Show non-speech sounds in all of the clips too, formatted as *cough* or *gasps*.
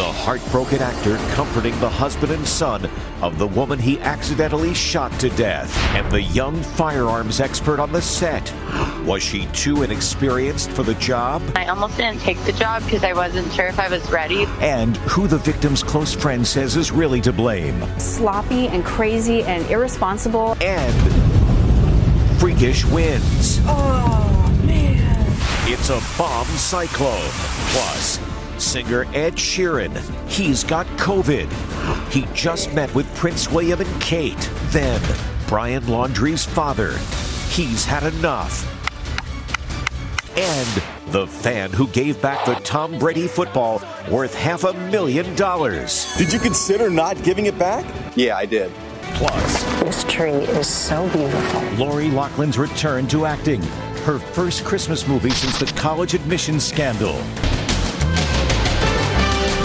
the heartbroken actor comforting the husband and son of the woman he accidentally shot to death, and the young firearms expert on the set. Was she too inexperienced for the job? I almost didn't take the job because I wasn't sure if I was ready. And who the victim's close friend says is really to blame. Sloppy and crazy and irresponsible. And freakish wins. Oh, man. It's a bomb cyclone. Plus, singer Ed Sheeran. He's got COVID. He just met with Prince William and Kate. Then, Brian Laundrie's father. He's had enough. And the fan who gave back the Tom Brady football worth half a million dollars. Did you consider not giving it back? Yeah, I did. Plus, this tree is so beautiful. Lori Loughlin's return to acting. Her first Christmas movie since the college admissions scandal.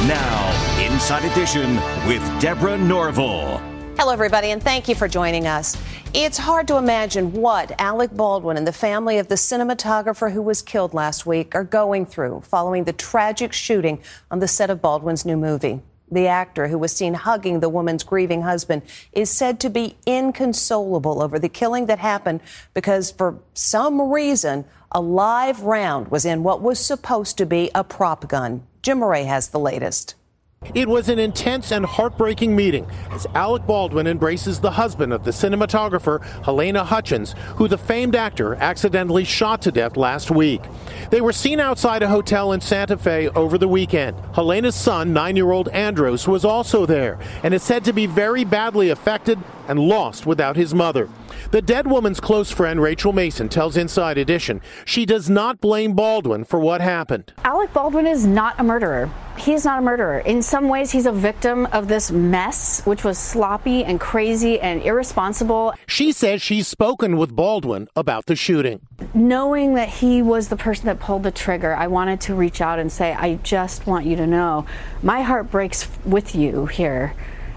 Now, Inside Edition with Deborah Norville. Hello, everybody, and thank you for joining us. It's hard to imagine what Alec Baldwin and the family of the cinematographer who was killed last week are going through following the tragic shooting on the set of Baldwin's new movie. The actor, who was seen hugging the woman's grieving husband, is said to be inconsolable over the killing that happened because, for some reason, a live round was in what was supposed to be a prop gun. Jim Moret has the latest. It was an intense and heartbreaking meeting as Alec Baldwin embraces the husband of the cinematographer Halyna Hutchins, who the famed actor accidentally shot to death last week. They were seen outside a hotel in Santa Fe over the weekend. Halyna's son, nine year old Andros, was also there and is said to be very badly affected and lost without his mother. The dead woman's close friend, Rachel Mason, tells Inside Edition she does not blame Baldwin for what happened. Alec Baldwin is not a murderer. He's not a murderer. In some ways, he's a victim of this mess, which was sloppy and crazy and irresponsible. She says she's spoken with Baldwin about the shooting. Knowing that he was the person that pulled the trigger, I wanted to reach out and say, I just want you to know my heart breaks with you here.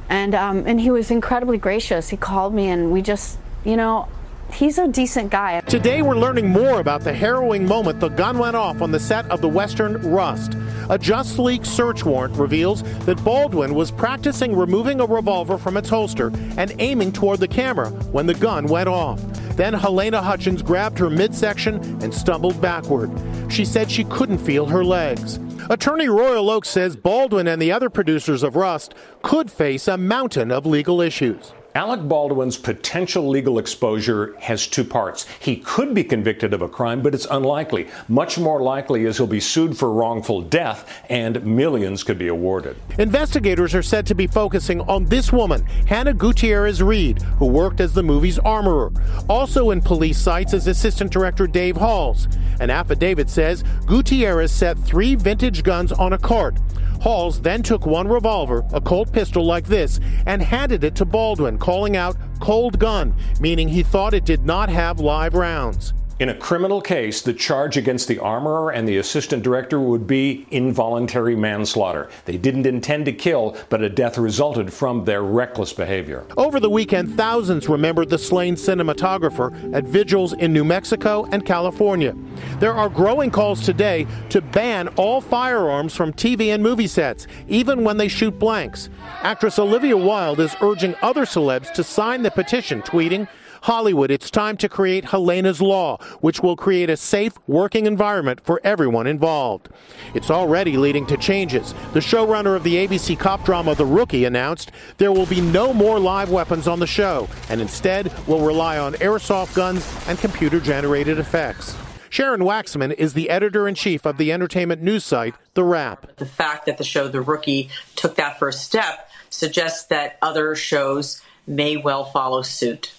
And, um, and he was incredibly gracious. He called me and we just you know, he's a decent guy. Today, we're learning more about the harrowing moment the gun went off on the set of the Western Rust. A Just Leak search warrant reveals that Baldwin was practicing removing a revolver from its holster and aiming toward the camera when the gun went off. Then Halyna Hutchins grabbed her midsection and stumbled backward. She said she couldn't feel her legs. Attorney Royal Oakes says Baldwin and the other producers of Rust could face a mountain of legal issues. Alec Baldwin's potential legal exposure has two parts. He could be convicted of a crime, but it's unlikely. Much more likely is he'll be sued for wrongful death and millions could be awarded. Investigators are said to be focusing on this woman, Hannah Gutierrez Reed, who worked as the movie's armorer. Also in police sights is Assistant Director Dave Halls. An affidavit says Gutierrez set three vintage guns on a cart. Halls then took one revolver, a Colt pistol like this, and handed it to Baldwin, calling out cold gun, meaning he thought it did not have live rounds. In a criminal case, the charge against the armorer and the assistant director would be involuntary manslaughter. They didn't intend to kill, but a death resulted from their reckless behavior. Over the weekend, thousands remembered the slain cinematographer at vigils in New Mexico and California. There are growing calls today to ban all firearms from TV and movie sets, even when they shoot blanks. Actress Olivia Wilde is urging other celebs to sign the petition, tweeting, Hollywood, it's time to create Halyna's Law, which will create a safe working environment for everyone involved. It's already leading to changes. The showrunner of the ABC cop drama The Rookie announced there will be no more live weapons on the show, and instead will rely on airsoft guns and computer generated effects. Sharon Waxman is the editor in chief of the entertainment news site, The Wrap. The fact that the show The Rookie took that first step suggests that other shows may well follow suit.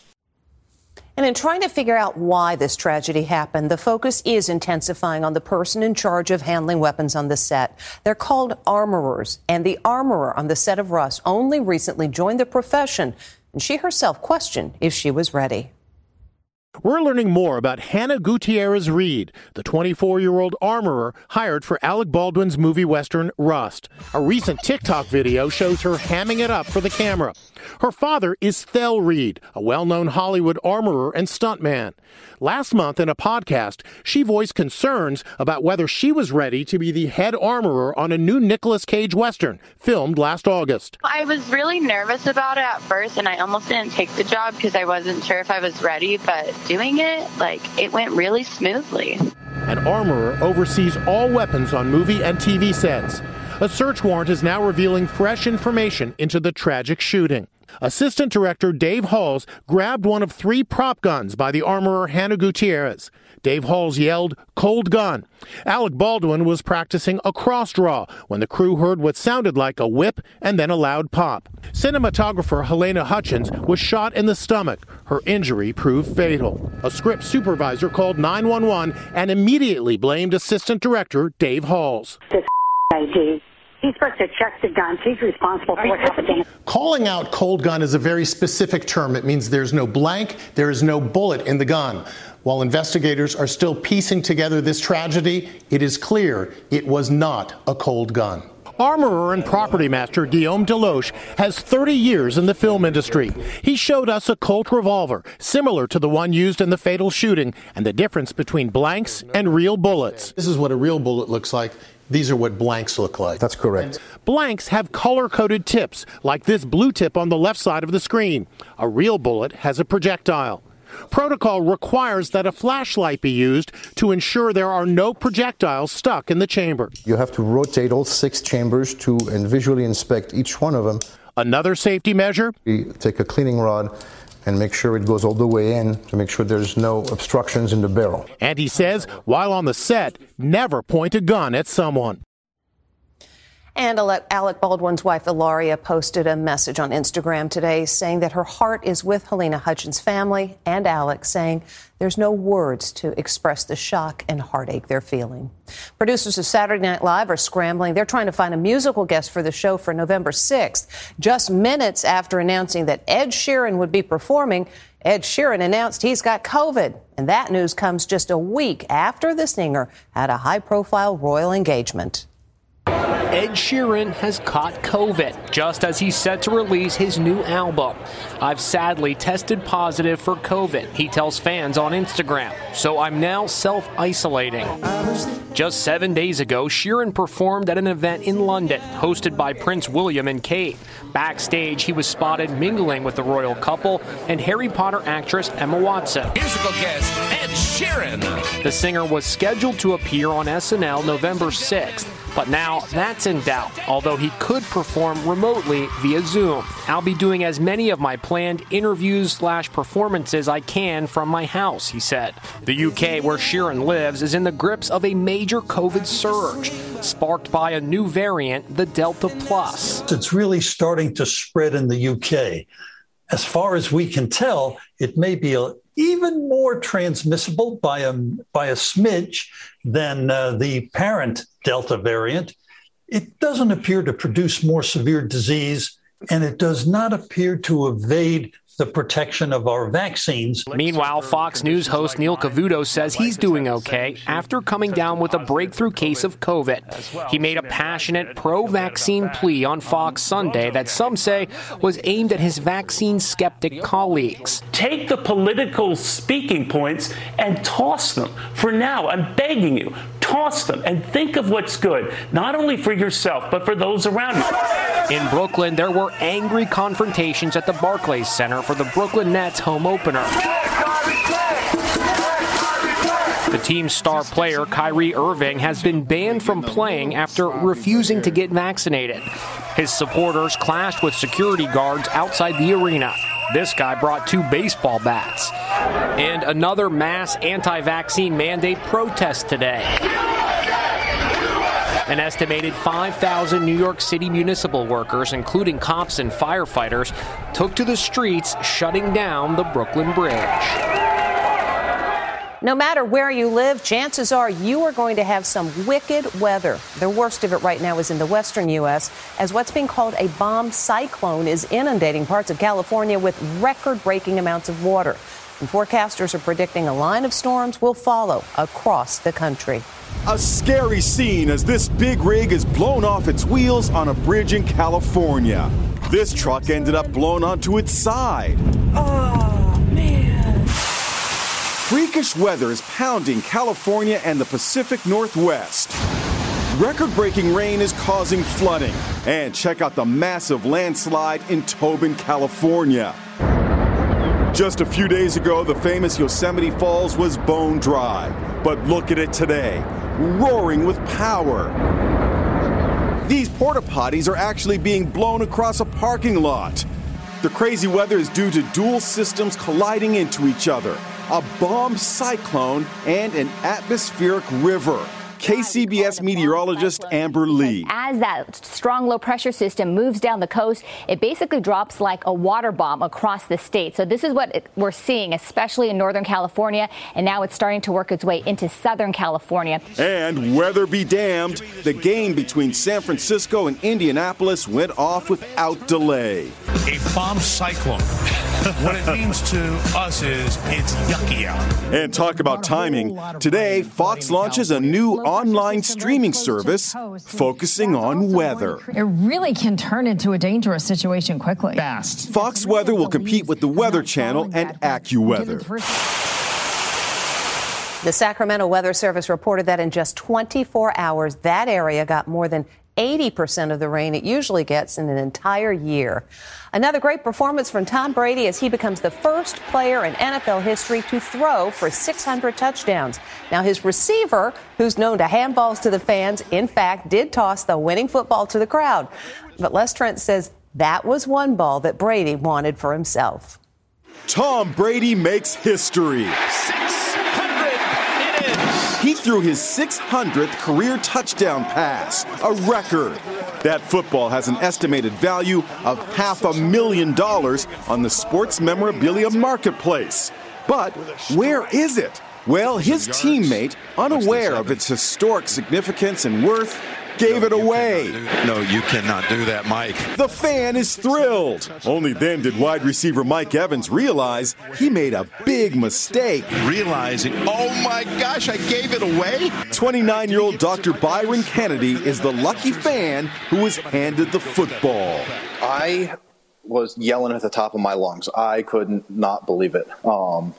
And in trying to figure out why this tragedy happened, the focus is intensifying on the person in charge of handling weapons on the set. They're called armorers, and the armorer on the set of Rust only recently joined the profession, and she herself questioned if she was ready. We're learning more about Hannah Gutierrez Reed, the 24 year old armorer hired for Alec Baldwin's movie western Rust. A recent TikTok video shows her hamming it up for the camera. Her father is Thel Reed, a well known Hollywood armorer and stuntman. Last month in a podcast, she voiced concerns about whether she was ready to be the head armorer on a new Nicolas Cage western filmed last August. I was really nervous about it at first, and I almost didn't take the job because I wasn't sure if I was ready, but doing it, like, it went really smoothly. An armorer oversees all weapons on movie and TV sets. A search warrant is now revealing fresh information into the tragic shooting. Assistant Director Dave Halls grabbed one of three prop guns by the armorer Hannah Gutierrez. Dave Halls yelled, Cold gun. Alec Baldwin was practicing a cross draw when the crew heard what sounded like a whip and then a loud pop. Cinematographer Halyna Hutchins was shot in the stomach. Her injury proved fatal. A script supervisor called 911 and immediately blamed Assistant Director Dave Halls. This ID. He's supposed to check the guns. He's responsible for what happened. Calling out cold gun is a very specific term. It means there's no blank, there is no bullet in the gun. While investigators are still piecing together this tragedy, it is clear it was not a cold gun. Armorer and property master Guillaume Deloche has 30 years in the film industry. He showed us a Colt revolver, similar to the one used in the fatal shooting, and the difference between blanks and real bullets. This is what a real bullet looks like. These are what blanks look like. That's correct. Blanks have color coded tips, like this blue tip on the left side of the screen. A real bullet has a projectile. Protocol requires that a flashlight be used to ensure there are no projectiles stuck in the chamber. You have to rotate all six chambers to and visually inspect each one of them. Another safety measure? We take a cleaning rod and make sure it goes all the way in to make sure there's no obstructions in the barrel. And he says, while on the set, never point a gun at someone. And Alec Baldwin's wife, Hilaria, posted a message on Instagram today saying that her heart is with Halyna Hutchins' family and Alec, saying there's no words to express the shock and heartache they're feeling. Producers of Saturday Night Live are scrambling. They're trying to find a musical guest for the show for November 6th. Just minutes after announcing that Ed Sheeran would be performing, Ed Sheeran announced he's got COVID. And that news comes just a week after the singer had a high profile royal engagement. Ed Sheeran has caught COVID just as he's set to release his new album. I've sadly tested positive for COVID, he tells fans on Instagram, so I'm now self isolating. Just seven days ago, Sheeran performed at an event in London hosted by Prince William and Kate. Backstage, he was spotted mingling with the royal couple and Harry Potter actress Emma Watson. Musical guest Ed Sheeran. The singer was scheduled to appear on SNL November 6th. But now that's in doubt, although he could perform remotely via Zoom. I'll be doing as many of my planned interviews slash performances I can from my house, he said. The UK, where Sheeran lives, is in the grips of a major COVID surge, sparked by a new variant, the Delta Plus. It's really starting to spread in the UK. As far as we can tell, it may be a, even more transmissible by a, by a smidge than uh, the parent Delta variant. It doesn't appear to produce more severe disease, and it does not appear to evade the protection of our vaccines. Meanwhile, Fox News host Neil Cavuto says he's doing okay after coming down with a breakthrough case of COVID. He made a passionate pro vaccine plea on Fox Sunday that some say was aimed at his vaccine skeptic colleagues. Take the political speaking points and toss them. For now, I'm begging you, toss them and think of what's good, not only for yourself, but for those around you. In Brooklyn, there were angry confrontations at the Barclays Center for the Brooklyn Nets home opener. The team's star player, Kyrie Irving, has been banned from playing after refusing to get vaccinated. His supporters clashed with security guards outside the arena. This guy brought two baseball bats. And another mass anti vaccine mandate protest today. An estimated 5,000 New York City municipal workers, including cops and firefighters, took to the streets shutting down the Brooklyn Bridge. No matter where you live, chances are you are going to have some wicked weather. The worst of it right now is in the western U.S., as what's being called a bomb cyclone is inundating parts of California with record breaking amounts of water. And forecasters are predicting a line of storms will follow across the country. A scary scene as this big rig is blown off its wheels on a bridge in California. This truck ended up blown onto its side. Oh, man. Freakish weather is pounding California and the Pacific Northwest. Record breaking rain is causing flooding. And check out the massive landslide in Tobin, California. Just a few days ago, the famous Yosemite Falls was bone dry. But look at it today, roaring with power. These porta potties are actually being blown across a parking lot. The crazy weather is due to dual systems colliding into each other a bomb cyclone and an atmospheric river. KCBS meteorologist Amber Lee. As that strong low pressure system moves down the coast, it basically drops like a water bomb across the state. So this is what we're seeing, especially in Northern California, and now it's starting to work its way into Southern California. And weather be damned, the game between San Francisco and Indianapolis went off without delay. A bomb cyclone. *laughs* what it means to us is it's yucky out. And talk about timing. Today, Fox launches a new online streaming service focusing on weather. It really can turn into a dangerous situation quickly. Fast. Fox Weather will compete with the Weather Channel and AccuWeather. The Sacramento Weather Service reported that in just 24 hours, that area got more than 80% of the rain it usually gets in an entire year. Another great performance from Tom Brady as he becomes the first player in NFL history to throw for 600 touchdowns. Now, his receiver, who's known to handballs to the fans, in fact, did toss the winning football to the crowd. But Les Trent says that was one ball that Brady wanted for himself. Tom Brady makes history. He threw his 600th career touchdown pass, a record. That football has an estimated value of half a million dollars on the sports memorabilia marketplace. But where is it? Well, his teammate, unaware of its historic significance and worth, gave it away. No, you cannot do that, Mike. The fan is thrilled. Only then did wide receiver Mike Evans realize he made a big mistake. Realizing, oh my gosh, I gave it away? 29 year old Dr. Byron Kennedy is the lucky fan who was handed the football. I was yelling at the top of my lungs. I couldn't not believe it. Um,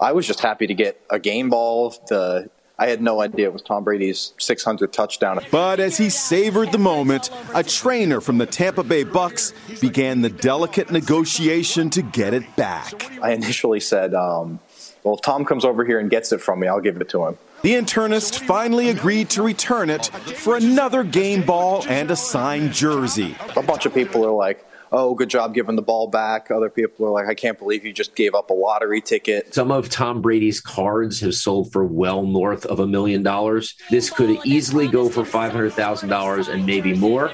I was just happy to get a game ball. The I had no idea it was Tom Brady's 600th touchdown. But as he savored the moment, a trainer from the Tampa Bay Bucks began the delicate negotiation to get it back. I initially said, um, well, if Tom comes over here and gets it from me, I'll give it to him. The internist finally agreed to return it for another game ball and a signed jersey. A bunch of people are like, oh, good job giving the ball back. Other people are like, I can't believe you just gave up a lottery ticket. Some of Tom Brady's cards have sold for well north of a million dollars. This could easily go for $500,000 and maybe more.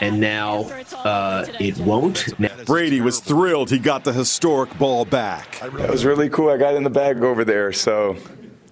And now uh, it won't. Now- Brady was thrilled he got the historic ball back. It was really cool. I got in the bag over there, so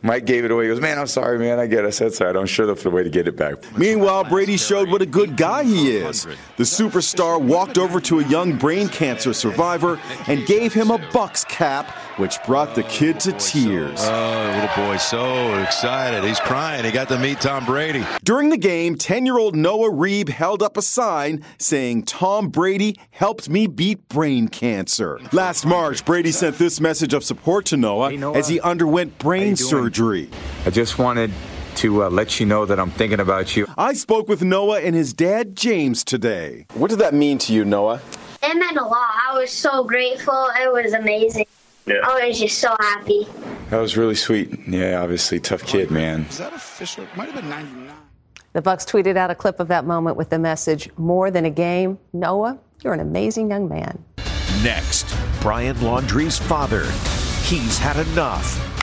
Mike gave it away. He goes, Man, I'm sorry, man. I get it. I said sorry. I'm sure that's the way to get it back. Meanwhile, Brady showed what a good guy he is. The superstar walked over to a young brain cancer survivor and gave him a Bucks cap, which brought the kid to tears. Oh, little boy, so excited. He's crying. He got to meet Tom Brady. During the game, 10 year old Noah Reeb held up a sign saying, Tom Brady helped me beat brain cancer. Last March, Brady sent this message of support to Noah. as he underwent brain surgery. I just wanted to uh, let you know that I'm thinking about you. I spoke with Noah and his dad, James, today. What did that mean to you, Noah? It meant a lot. I was so grateful. It was amazing. Yeah. I was just so happy. That was really sweet. Yeah, obviously, tough kid, man. Is that official? It might have been 99. The Bucks tweeted out a clip of that moment with the message, More than a game. Noah, you're an amazing young man. Next, Brian Laundrie's father. He's had enough.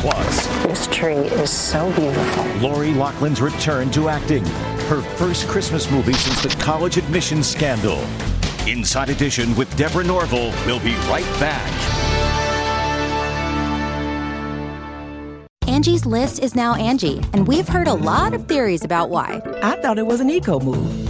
Plus, this tree is so beautiful. Lori Loughlin's return to acting. Her first Christmas movie since the college admissions scandal. Inside Edition with Deborah Norville. We'll be right back. Angie's list is now Angi, and we've heard a lot of theories about why. I thought it was an eco move.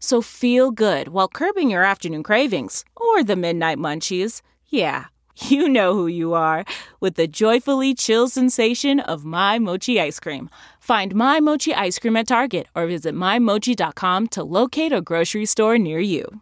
So feel good while curbing your afternoon cravings or the midnight munchies. Yeah, *laughs* you know who you are with the joyfully chill sensation of My Mochi ice cream. Find My Mochi ice cream at Target or visit MyMochi.com to locate a grocery store near you.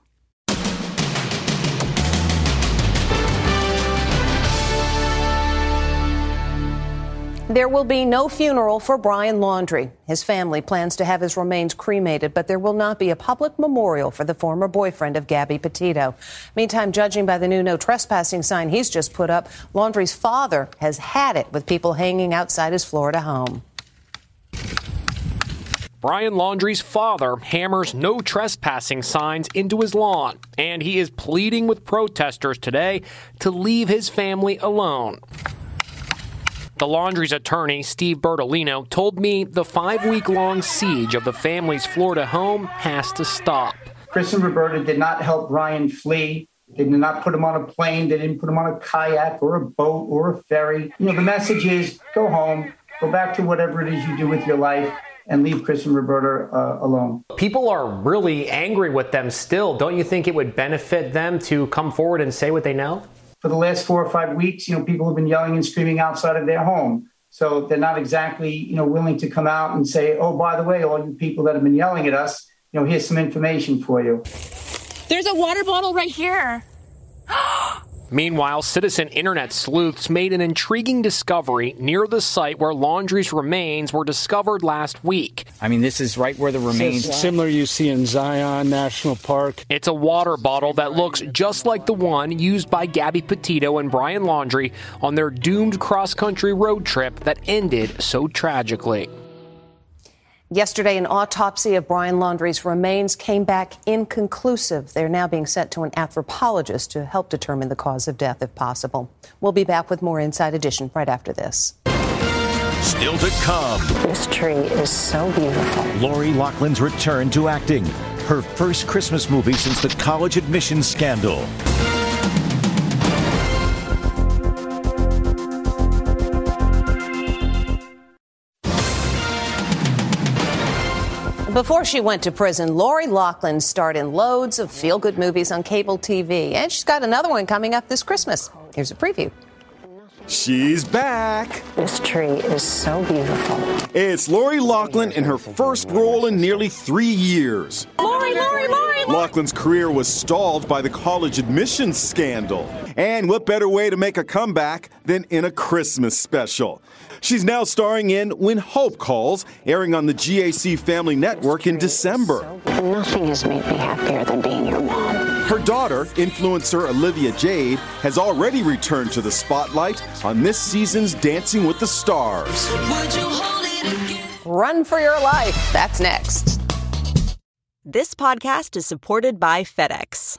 There will be no funeral for Brian Laundrie. His family plans to have his remains cremated, but there will not be a public memorial for the former boyfriend of Gabby Petito. Meantime, judging by the new no trespassing sign he's just put up, Laundrie's father has had it with people hanging outside his Florida home. Brian Laundrie's father hammers no trespassing signs into his lawn, and he is pleading with protesters today to leave his family alone. The Laundries' attorney, Steve Bertolino, told me the five week long siege of the family's Florida home has to stop. Chris and Roberta did not help Brian flee. They did not put him on a plane. They didn't put him on a kayak or a boat or a ferry. You know, the message is go home, go back to whatever it is you do with your life, and leave Chris and Roberta uh, alone. People are really angry with them still. Don't you think it would benefit them to come forward and say what they know? For the last four or five weeks, you know, people have been yelling and screaming outside of their home. So they're not exactly, you know, willing to come out and say, oh, by the way, all you people that have been yelling at us, you know, here's some information for you. There's a water bottle right here. *gasps* Meanwhile, citizen internet sleuths made an intriguing discovery near the site where Laundrie's remains were discovered last week. I mean, this is right where the remains. Similar you see in Zion National Park. It's a water bottle that looks just like the one used by Gabby Petito and Brian Laundrie on their doomed cross country road trip that ended so tragically. Yesterday, an autopsy of Brian Laundrie's remains came back inconclusive. They're now being sent to an anthropologist to help determine the cause of death if possible. We'll be back with more Inside Edition right after this. Still to come. This tree is so beautiful. Lori Loughlin's return to acting. Her first Christmas movie since the college admissions scandal. Before she went to prison, Lori Loughlin starred in loads of feel good movies on cable TV, and she's got another one coming up this Christmas. Here's a preview. She's back. This tree is so beautiful. It's Lori Loughlin in her first role in nearly three years. Lori, Lori, Lori! Loughlin's career was stalled by the college admissions scandal. And what better way to make a comeback than in a Christmas special? She's now starring in When Hope Calls, airing on the GAC Family Network in December. Nothing has made me happier than being your mom. Her daughter, influencer Olivia Jade, has already returned to the spotlight on this season's Dancing with the Stars. Run for your life. That's next. This podcast is supported by FedEx.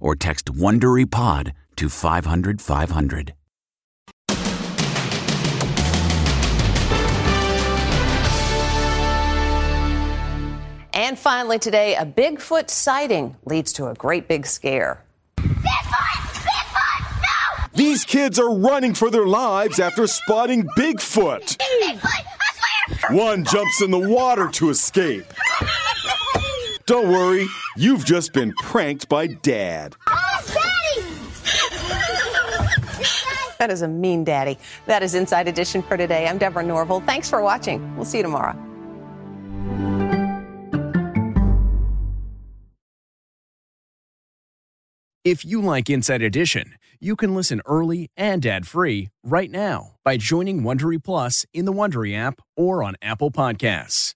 or text WonderyPod to 500, 500. And finally today, a Bigfoot sighting leads to a great big scare. Bigfoot! Bigfoot! No! These kids are running for their lives after spotting Bigfoot. One jumps in the water to escape. Don't worry, you've just been pranked by Dad. *laughs* That is a mean daddy. That is Inside Edition for today. I'm Deborah Norville. Thanks for watching. We'll see you tomorrow. If you like Inside Edition, you can listen early and ad-free right now by joining Wondery Plus in the Wondery app or on Apple Podcasts.